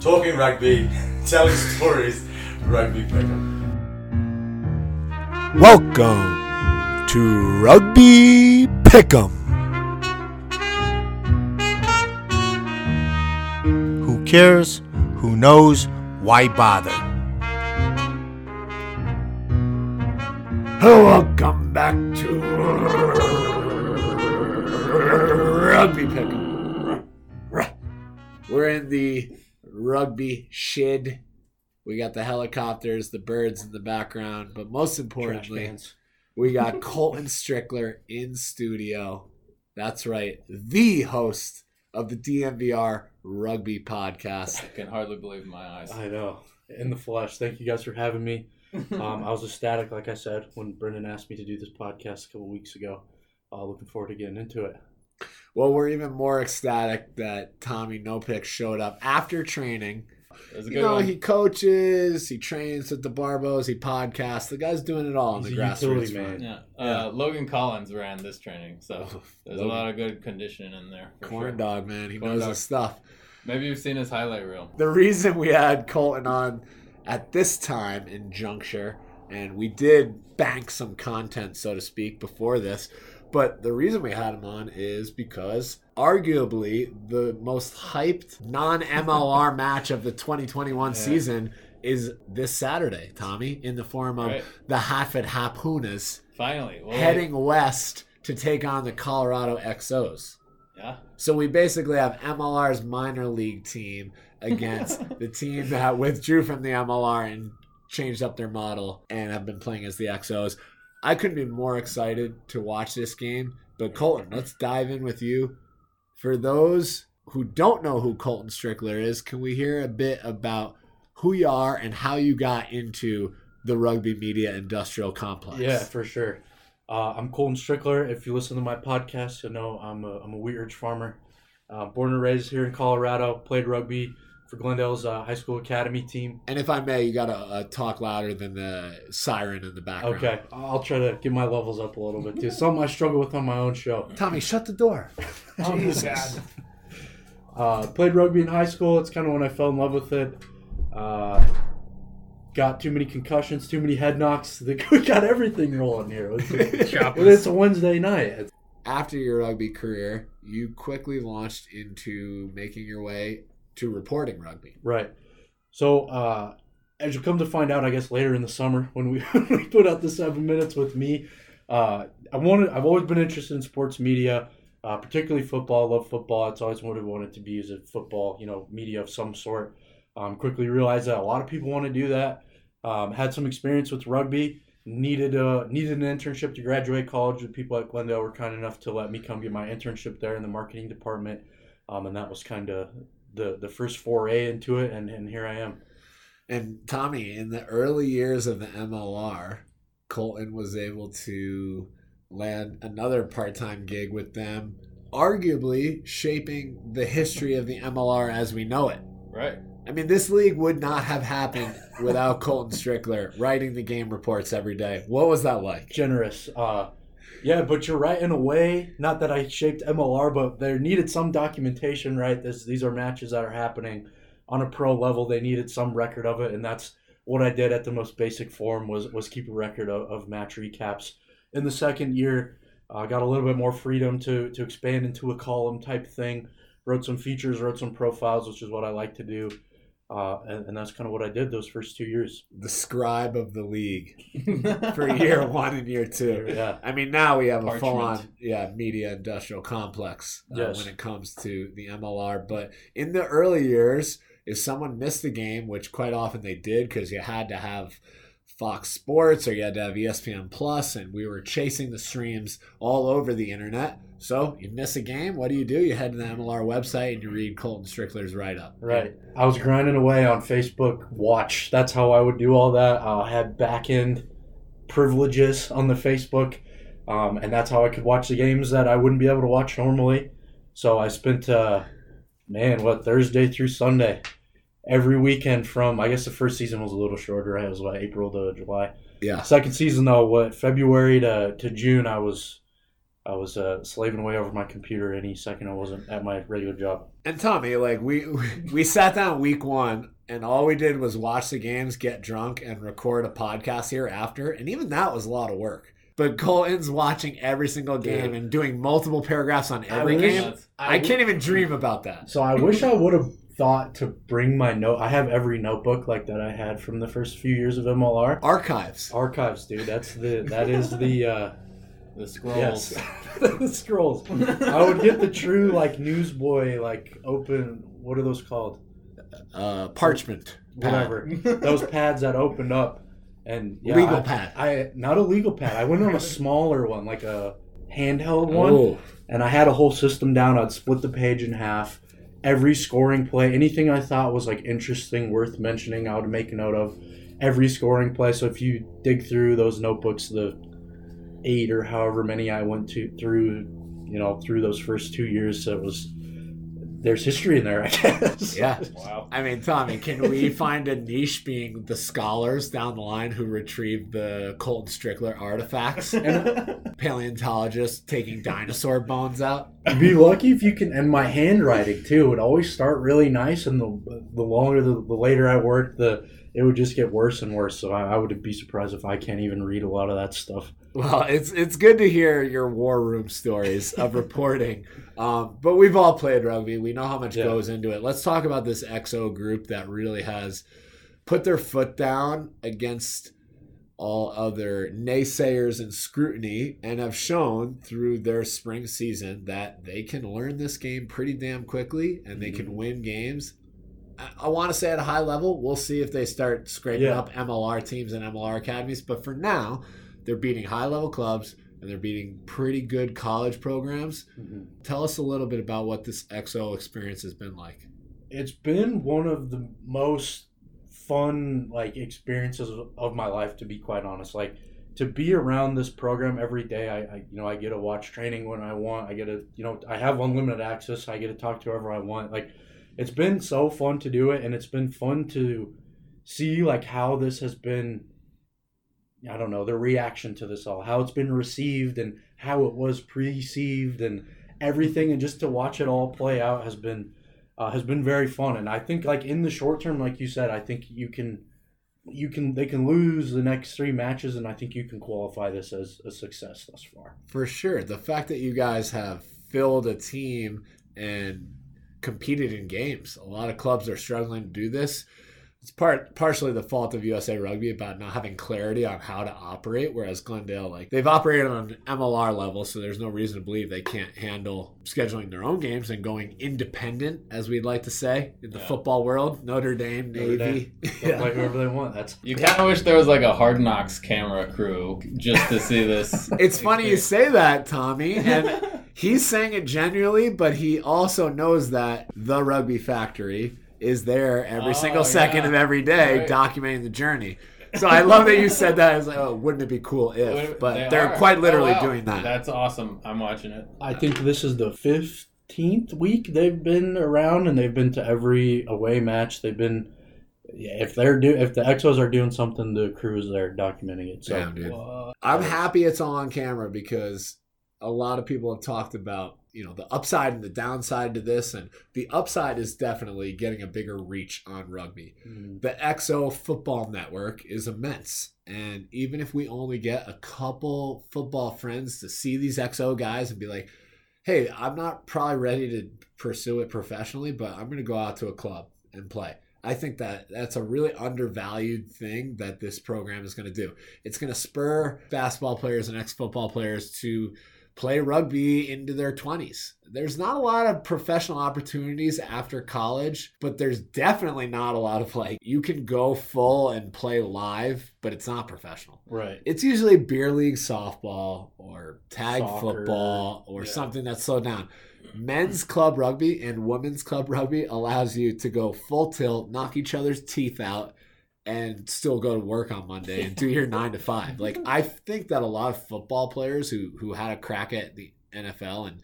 Talking rugby, telling stories, rugby pick'em. Welcome to Rugby Pick'em. Who cares? Who knows? Why bother? Rugby shed. We got the helicopters, the birds in the background, but most importantly, we got Colton Strickler in studio. That's right, the host of the DMVR Rugby Podcast. I can hardly believe my eyes. I know. In the flesh. Thank you guys for having me. Um, I was ecstatic, like I said, when Brendan asked me to do this podcast a couple weeks ago. Uh, looking forward to getting into it. Well, we're even more ecstatic that Tommy No Pick showed up after training. It was a You know, one. he coaches, he trains with the Barbos, he podcasts. The guy's doing it all on He's the a grassroots utility man. yeah. Uh, Logan Collins ran this training, so there's a lot of good conditioning in there. For Corn sure. dog, man. He Corn knows dog. his stuff. Maybe you've seen his highlight reel. The reason we had Colton on at this time in juncture, and we did bank some content, so to speak, before this, but the reason we had him on is because arguably the most hyped non MLR match of the 2021 Yeah. season is this Saturday, Tommy, in the form of Right. the Hafid Harpooners Finally. Well, heading west to take on the Colorado XOs. Yeah. So we basically have MLR's minor league team against the team that withdrew from the MLR and changed up their model and have been playing as the XOs. I couldn't be more excited to watch this game. But Colton, let's dive in with you. For those who don't know who Colton Strickler is, can we hear a bit about who you are and how you got into the rugby media industrial complex? Yeah, for sure. Uh, I'm Colton Strickler. If you listen to my podcast, you know I'm a, I'm a wheat ridge farmer. Uh, born and raised here in Colorado. Played rugby for Glendale's uh, high school academy team. And if I may, you got to uh, talk louder than the siren in the background. Okay, I'll try to get my levels up a little bit too. Something I struggle with on my own show. Tommy, shut the door. Oh, Jesus. Uh, played rugby in high school. It's kind of when I fell in love with it. Uh, got too many concussions, too many head knocks. We got everything rolling here. It's, but it's a Wednesday night. After your rugby career, you quickly launched into making your way to reporting rugby. right. So, uh, as you come to find out, I guess later in the summer when we, put out the seven minutes with me, uh, I wanted. I've always been interested in sports media, uh, particularly football. I love football. It's always what I wanted to be is a football, you know, media of some sort. Um, quickly realized that a lot of people want to do that. Um, had some experience with rugby. Needed a needed an internship to graduate college. The people at Glendale were kind enough to let me come get my internship there in the marketing department, um, and that was kind of the the first foray into it. And, and here I am. And Tommy, in the early years of the MLR, Colton was able to land another part time gig with them, arguably shaping the history of the MLR as we know it. Right. I mean, this league would not have happened without Colton Strickler writing the game reports every day. What was that like? generous. Uh, yeah, but you're right in a way. Not that I shaped MLR, but there needed some documentation, right? This these are matches that are happening on a pro level. They needed some record of it, and that's what I did at the most basic form was was keep a record of, of match recaps. In the second year, I uh, got a little bit more freedom to to expand into a column type thing. Wrote some features, wrote some profiles, which is what I like to do. Uh, and, and that's kind of what I did those first two years. The scribe of the league for year one and year two. Yeah. I mean, now we have a full on yeah media industrial complex uh, Yes. when it comes to the MLR. But in the early years, if someone missed the game, which quite often they did because you had to have Fox Sports or you had to have ESPN Plus, and we were chasing the streams all over the internet. So you miss a game, what do you do? You head to the MLR website and you read Colton Strickler's write up. Right. I was grinding away on Facebook Watch. That's how I would do all that. Uh, I had back end privileges on the Facebook, um, and that's how I could watch the games that I wouldn't be able to watch normally. So I spent, uh, man, what Thursday through Sunday, every weekend from. I guess the first season was a little shorter. It was what April to July. Yeah. Second season though, what February to, to June, I was I was uh, slaving away over my computer any second I wasn't at my regular job. And Tommy, like we we sat down week one, and all we did was watch the games, get drunk, and record a podcast here after. And even that was a lot of work. But Colton's watching every single game Dude. and doing multiple paragraphs on every wish- game. I can't even dream about that. So I wish I would have thought to bring my note. I have every notebook like that I had from the first few years of MLR. Archives. Archives, dude. That's the that is the uh, The scrolls. yes the scrolls. I would get the true like newsboy like open. What are those called? Uh, parchment. Whatever. those pads that opened up and yeah, Legal I- pad. I not a legal pad. I went on a smaller one, like a handheld one. Oh, and I had a whole system down. I'd split the page in half. Every scoring play, anything I thought was like interesting, worth mentioning, I would make a note of. Every scoring play. So if you dig through those notebooks, the eight or however many I went to through, you know, through those first two years, so it was there's history in there, I guess. yeah. Wow. I mean, Tommy, can we find a niche being the scholars down the line who retrieved the Colton Strickler artifacts? And paleontologists taking dinosaur bones out? You'd be lucky if you can. And my handwriting too would always start really nice, and the the longer the, the later I worked, the it would just get worse and worse. So I, I would be surprised if I can't even read a lot of that stuff. Well, it's it's good to hear your war room stories of reporting. Um, but we've all played rugby. We know how much Yeah. goes into it. Let's talk about this XO group that really has put their foot down against all other naysayers and scrutiny and have shown through their spring season that they can learn this game pretty damn quickly and they can win games. I, want to say at a high level, we'll see if they start scraping Yeah. up MLR teams and MLR academies. But for now, they're beating high level clubs and they're beating pretty good college programs. Mm-hmm. Tell us a little bit about what this XO experience has been like. It's been one of the most fun like experiences of- of my life, to be quite honest. Like to be around this program every day. I, I you know I get to watch training when I want. I get to you know I have unlimited access. I get to talk to whoever I want. Like it's been so fun to do it, and it's been fun to see like how this has been. I don't know the reaction to this all, how it's been received, and how it was perceived, and everything, and just to watch it all play out has been uh, has been very fun. And I think like in the short term, like you said, I think you can you can they can lose the next three matches, and I think you can qualify this as a success thus far. For sure. The fact that you guys have filled a team and competed in games. A lot of clubs are struggling to do this. It's part partially the fault of USA Rugby about not having clarity on how to operate, whereas Glendale, like they've operated on an MLR level, so there's no reason to believe they can't handle scheduling their own games and going independent, as we'd like to say in the Yeah. football world. Notre Dame, Notre Navy. Don't play whoever they want. That's You kind of wish there was like a Hard Knocks camera crew just to see this. It's funny you say that, Tommy, and he's saying it genuinely, but he also knows that the Rugby Factory is there every Oh, single second yeah. of every day Right. documenting the journey. So I love that you said that. It's like, oh, wouldn't it be cool if? But They they are are. quite literally Oh, wow. doing that. That's awesome. I'm watching it. I think this is the fifteenth week they've been around, and they've been to every away match. They've been. Yeah, if they're do if the Exos are doing something, the crew is there documenting it. So Damn, dude. What? I'm happy it's all on camera because a lot of people have talked about you know the upside and the downside to this, and the upside is definitely getting a bigger reach on rugby. Mm, the XO football network is immense. And even if we only get a couple football friends to see these XO guys and be like, hey, I'm not probably ready to pursue it professionally, but I'm going to go out to a club and play. I think that that's a really undervalued thing that this program is going to do. It's going to spur basketball players and ex football players to play rugby into their 20s. There's not a lot of professional opportunities after college, but there's definitely not a lot of like you can go full and play live, but it's not professional. right. It's usually beer league softball or tag Soccer, football or yeah. something that's slowed down. Men's club rugby and women's club rugby allows you to go full tilt, knock each other's teeth out, and still go to work on Monday and do your nine to five. Like I think that a lot of football players who who had a crack at the NFL and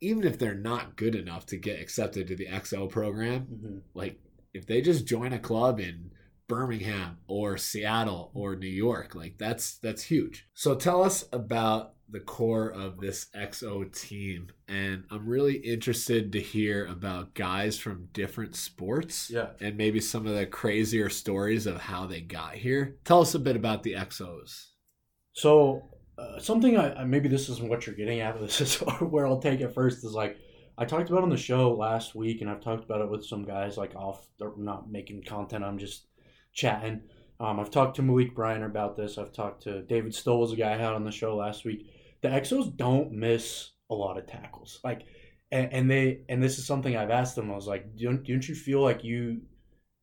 even if they're not good enough to get accepted to the XO program, Mhm. like if they just join a club in Birmingham or Seattle or New York. Like that's that's huge. So tell us about the core of this XO team and I'm really interested to hear about guys from different sports Yeah. and maybe some of the crazier stories of how they got here. Tell us a bit about the XOs. So uh, something I, I maybe this isn't what you're getting at. but This is where I'll take it first. Is like I talked about on the show last week, and I've talked about it with some guys like off. They're not making content. I'm just chatting. Um, I've talked to Malik Bryan about this. I've talked to David Stoll was a guy I had on the show last week. The Exos don't miss a lot of tackles. Like, and, and they and this is something I've asked them. I was like, don't don't you feel like you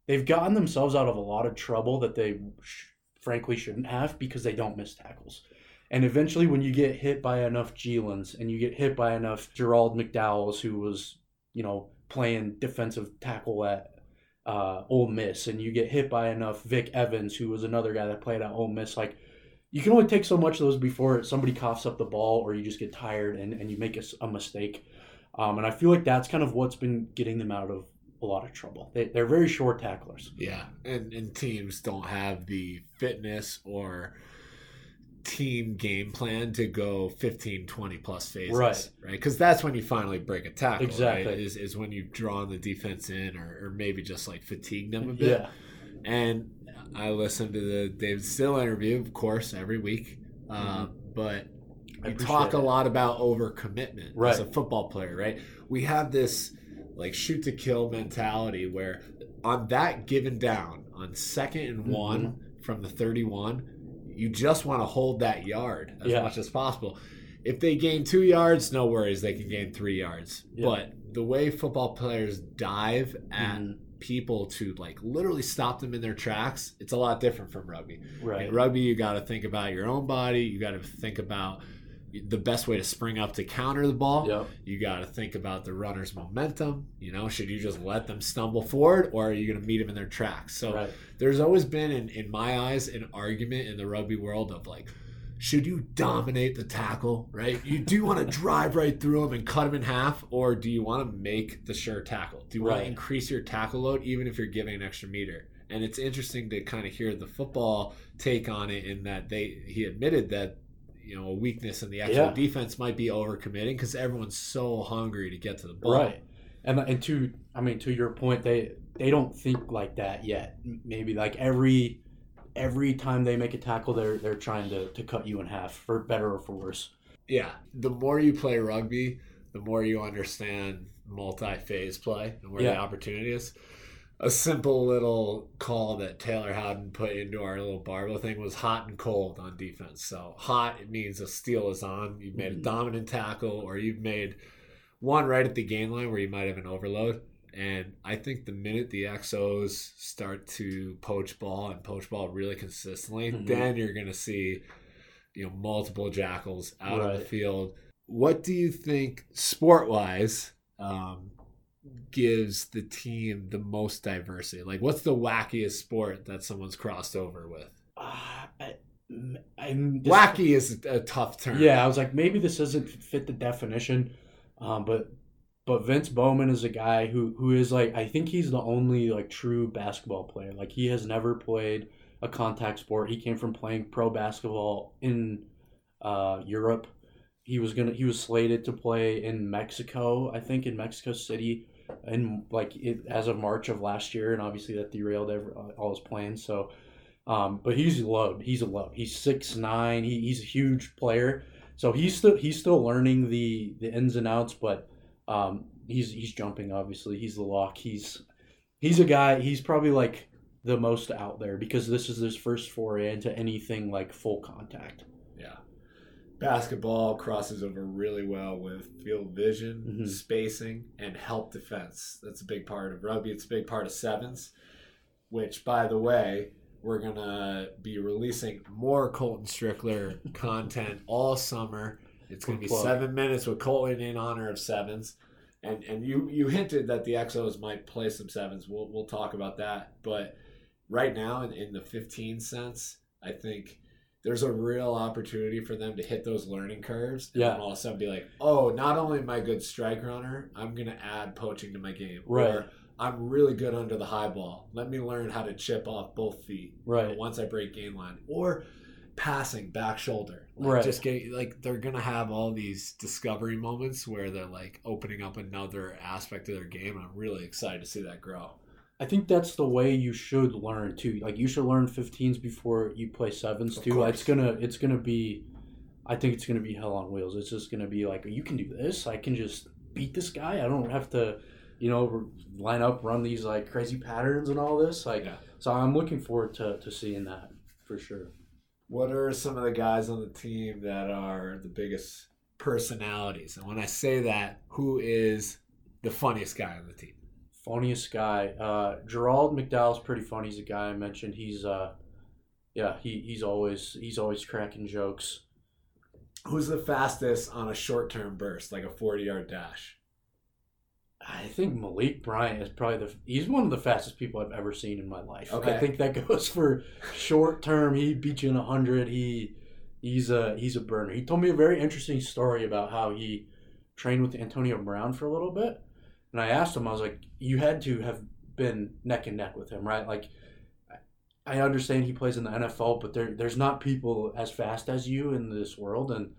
they've gotten themselves out of a lot of trouble that they sh- frankly shouldn't have because they don't miss tackles. And eventually, when you get hit by enough Geelans and you get hit by enough Gerald McDowell's, who was, you know, playing defensive tackle at uh, Ole Miss, and you get hit by enough Vic Evans, who was another guy that played at Ole Miss, like you can only take so much of those before somebody coughs up the ball or you just get tired and, and you make a mistake. Um, and I feel like that's kind of what's been getting them out of a lot of trouble. They, they're very short tacklers. Yeah, and and teams don't have the fitness or team game plan to go 15 20 plus phases Right. right because that's when you finally break a tackle Exactly. right? is, is when you've drawn the defense in or, or maybe just like fatigue them a bit Yeah. and i listen to the David Stoll interview of course every week uh, but I talk a lot about overcommitment as a football player, right? We have this like shoot to kill mentality where on that given down, on second and Mm-hmm. one from the 31, you just want to hold that yard as Yeah. much as possible. If they gain two yards, no worries, they can gain three yards. Yeah. But the way football players dive at Mhm. People to like literally stop them in their tracks, it's a lot different from rugby. Right. In rugby, you got to think about your own body. You got to think about the best way to spring up to counter the ball. Yep. You got to think about the runner's momentum. You know, should you just let them stumble forward or are you going to meet them in their tracks? So Right. there's always been, in, in my eyes, an argument in the rugby world of like, should you dominate the tackle, right? You do want to drive right through them and cut them in half, or do you want to make the sure tackle? Do you want to increase your tackle load even if you're giving an extra meter? And it's interesting to kind of hear the football take on it in that they he admitted that you know a weakness in the actual Yeah. defense might be overcommitting because everyone's so hungry to get to the ball. Right. And and to I mean to your point, they they don't think like that yet. Maybe like every every time they make a tackle, they're they're trying to, to cut you in half for better or for worse. Yeah, the more you play rugby, the more you understand multi-phase play and where the opportunity is. A simple little call that Taylor Howden put into our little barbell thing was hot and cold on defense. So hot it means a steal is on. You've made a Mhm. dominant tackle, or you've made one right at the gain line where you might have an overload. And I think the minute the XOs start to poach ball and poach ball really consistently, Mhm. then you're going to see, you know, multiple jackals out on the field. What do you think, sport wise, um, gives the team the most diversity? Like, what's the wackiest sport that someone's crossed over with? Uh, I, I'm this- Wacky is a tough term. Yeah, I was like, maybe this doesn't fit the definition, um, but but Vince Bowman is a guy who who is like, I think he's the only like true basketball player. Like he has never played a contact sport. He came from playing pro basketball in uh, Europe. He was gonna he was slated to play in Mexico, I think in Mexico City, in like it, as of March of last year, and obviously that derailed every, all his plans. So. Um, but he's loved. He's a low. He's six nine. He, he's a huge player. So he's still he's still learning the the ins and outs. But um, he's he's jumping. Obviously, he's the lock. He's he's a guy. He's probably like the most out there because this is his first foray into anything like full contact. Yeah. Basketball crosses over really well with field vision, Mhm. spacing, and help defense. That's a big part of rugby. It's a big part of sevens, which, by the way, we're going to be releasing more Colton Strickler content all summer. It's going to be plug. seven minutes with Colton in honor of sevens. And, and you, you hinted that the Exos might play some sevens. We'll, we'll talk about that. But right now, in, in the 15 sense, I think there's a real opportunity for them to hit those learning curves and Yeah. all of a sudden be like, oh, not only am I a good strike runner, I'm gonna add poaching to my game. Right. Or I'm really good under the high ball. Let me learn how to chip off both feet. you know, Right. once I break gain line. Or passing back shoulder. Like, Right. Just get like they're gonna have all these discovery moments where they're like opening up another aspect of their game. I'm really excited to see that grow. I think that's the way you should learn too. Like you should learn 15s before you play sevens too. It's gonna it's gonna be I think it's gonna be hell on wheels. It's just gonna be like you can do this. I can just beat this guy. I don't have to, you know, line up, run these like crazy patterns and all this. Like Yeah. so I'm looking forward to, to seeing that for sure. What are some of the guys on the team that are the biggest personalities? And when I say that, who is the funniest guy on the team? Funniest guy. Uh Gerald McDowell's pretty funny. He's a guy I mentioned. He's uh yeah, he, he's always he's always cracking jokes. Who's the fastest on a short term burst, like a 40 yard dash? I think Malik Bryant is probably the he's one of the fastest people I've ever seen in my life. Okay. I think that goes for short term. He beat you in hundred. He he's a he's a burner. He told me a very interesting story about how he trained with Antonio Brown for a little bit. And I asked him, I was like, you had to have been neck and neck with him, right? Like I understand he plays in the NFL, but there there's not people as fast as you in this world and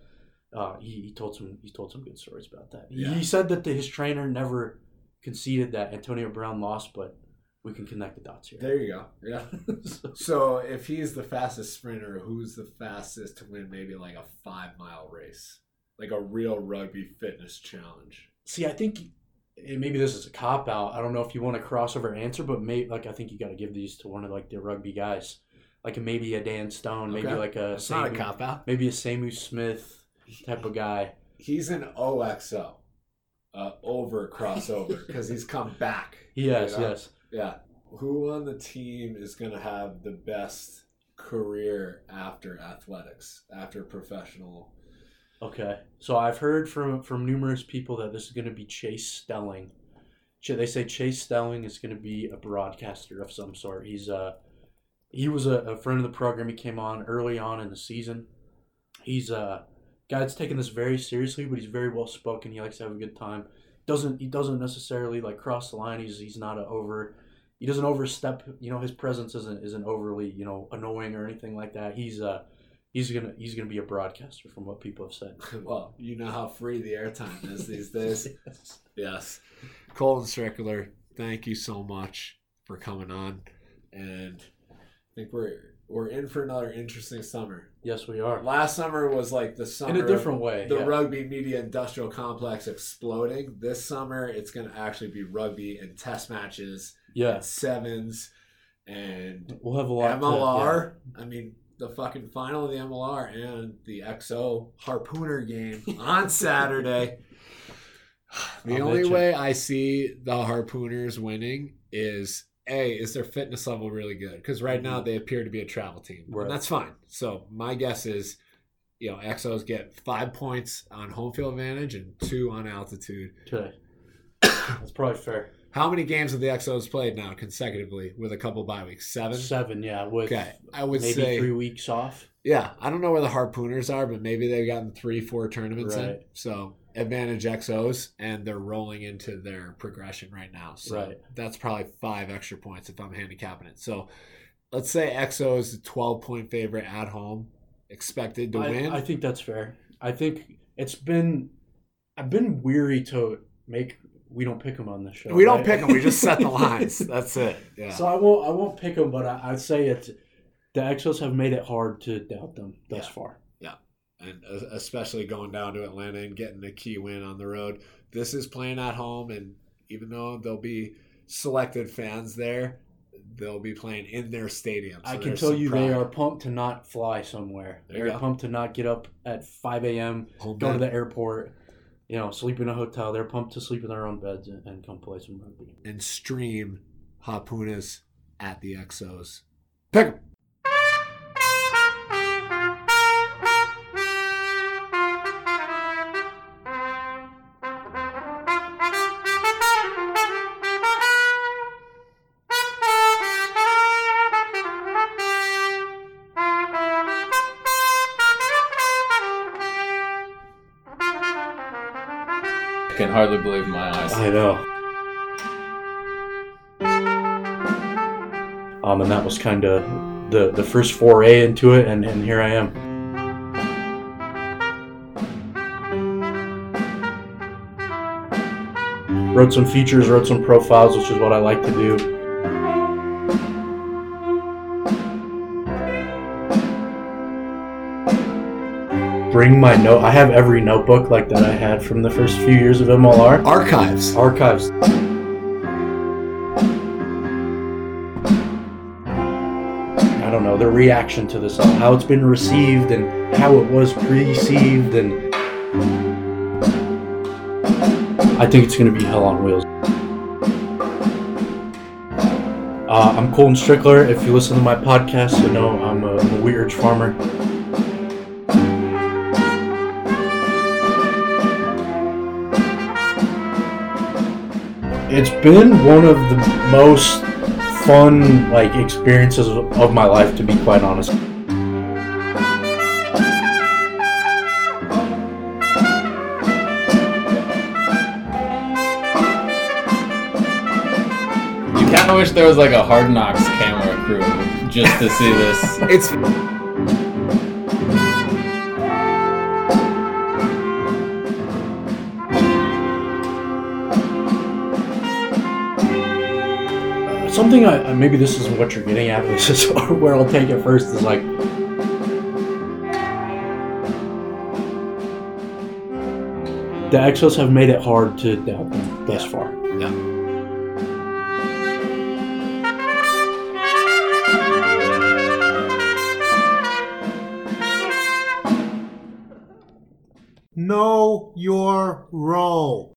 uh, he, he told some he told some good stories about that. He- Yeah. He said that the, his trainer never conceded that Antonio Brown lost, but we can connect the dots here. There you go. Yeah. So- So if he's the fastest sprinter, who's the fastest to win maybe like a five mile race? Like a real rugby fitness challenge. See, I think and maybe this is a cop out. I don't know if you want a crossover answer, but maybe like I think you got to give these to one of like the rugby guys, like maybe a Dan Stone, maybe Okay. like a not a cop out. maybe a Samu Smith type of guy. He's an OXO, uh, over crossover, because he's come back. Yes, you know? yes. Yeah. Who on the team is going to have the best career after athletics, after professional? Okay, so I've heard from from numerous people that this is going to be Chase Stelling. They say Chase Stelling is going to be a broadcaster of some sort. He's a he was a, a friend of the program. He came on early on in the season. He's a that's taking this very seriously, but he's very well spoken. He likes to have a good time. Doesn't he doesn't necessarily like cross the line. He's he's not a over. He doesn't overstep. You know his presence isn't isn't overly you know annoying or anything like that. He's uh he's gonna he's gonna be a broadcaster from what people have said. Well, you know how free the airtime is these days. Yes. Colton Strickler, thank you so much for coming on. And I think we're we're in for another interesting summer. Yes, we are. Last summer was like the summer In a different way. the yeah. rugby media industrial complex exploding. This summer it's gonna actually be rugby and test matches, yeah. sevens and We'll have a lot. to- MLR. I mean, the fucking final of the MLR and the XO Harpooner game on Saturday. The I'll only way I see the Harpooners winning is a is their fitness level really good because right now mm-hmm. they appear to be a travel team, Right. and that's fine. So my guess is, you know, XOs get five points on home field advantage and two on altitude. Okay. That's probably fair. How many games have the XOs played now consecutively with a couple bye weeks? Seven. Seven, yeah. With Okay, I would maybe say three weeks off. Yeah, I don't know where the Harpooners are, but maybe they've gotten three, four tournaments in. So advantage XOs, and they're rolling into their progression right now. So Right. that's probably five extra points if I'm handicapping it. So let's say XO is a 12 point favorite at home, expected to I, win. I think that's fair. I think it's been. I've been weary to make. We don't pick them on the show. we don't right? pick them; we just set the lines. That's it. Yeah. So I won't. I won't pick them, but I, I'd say it's the Exos have made it hard to doubt them thus Yeah. far. And uh, especially going down to Atlanta and getting a key win on the road. This is playing at home, and even though there'll be selected fans there, they'll be playing in their stadium. So I can tell you, they are pumped to not fly somewhere. They're go. pumped to not get up at five a.m. Home go to the airport, you know, sleep in a hotel. They're pumped to sleep in their own beds and, and come play some rugby. and stream Harpooners at the Exos. Pick 'em. Hardly believe my eyes. I know. Um, and that was kind of the the first foray into it, and, and here I am. Wrote some features, wrote some profiles, which is what I like to do. Bring my note. I have every notebook like that I had from the first few years of MLR. Archives. Archives. I don't know the reaction to this, how it's been received, and how it was received, and I think it's going to be hell on wheels. Uh, I'm Colton Strickler. If you listen to my podcast, you know I'm a, I'm a wheat ridge farmer. It's been one of the most fun like experiences of my life, to be quite honest. You kind of wish there was like a Hard Knocks camera crew just to see this. It's Something I maybe this is what you're getting at. This is where I'll take it first. Is like the Exos have made it hard to doubt them thus Yeah. far. yeah. Know your role.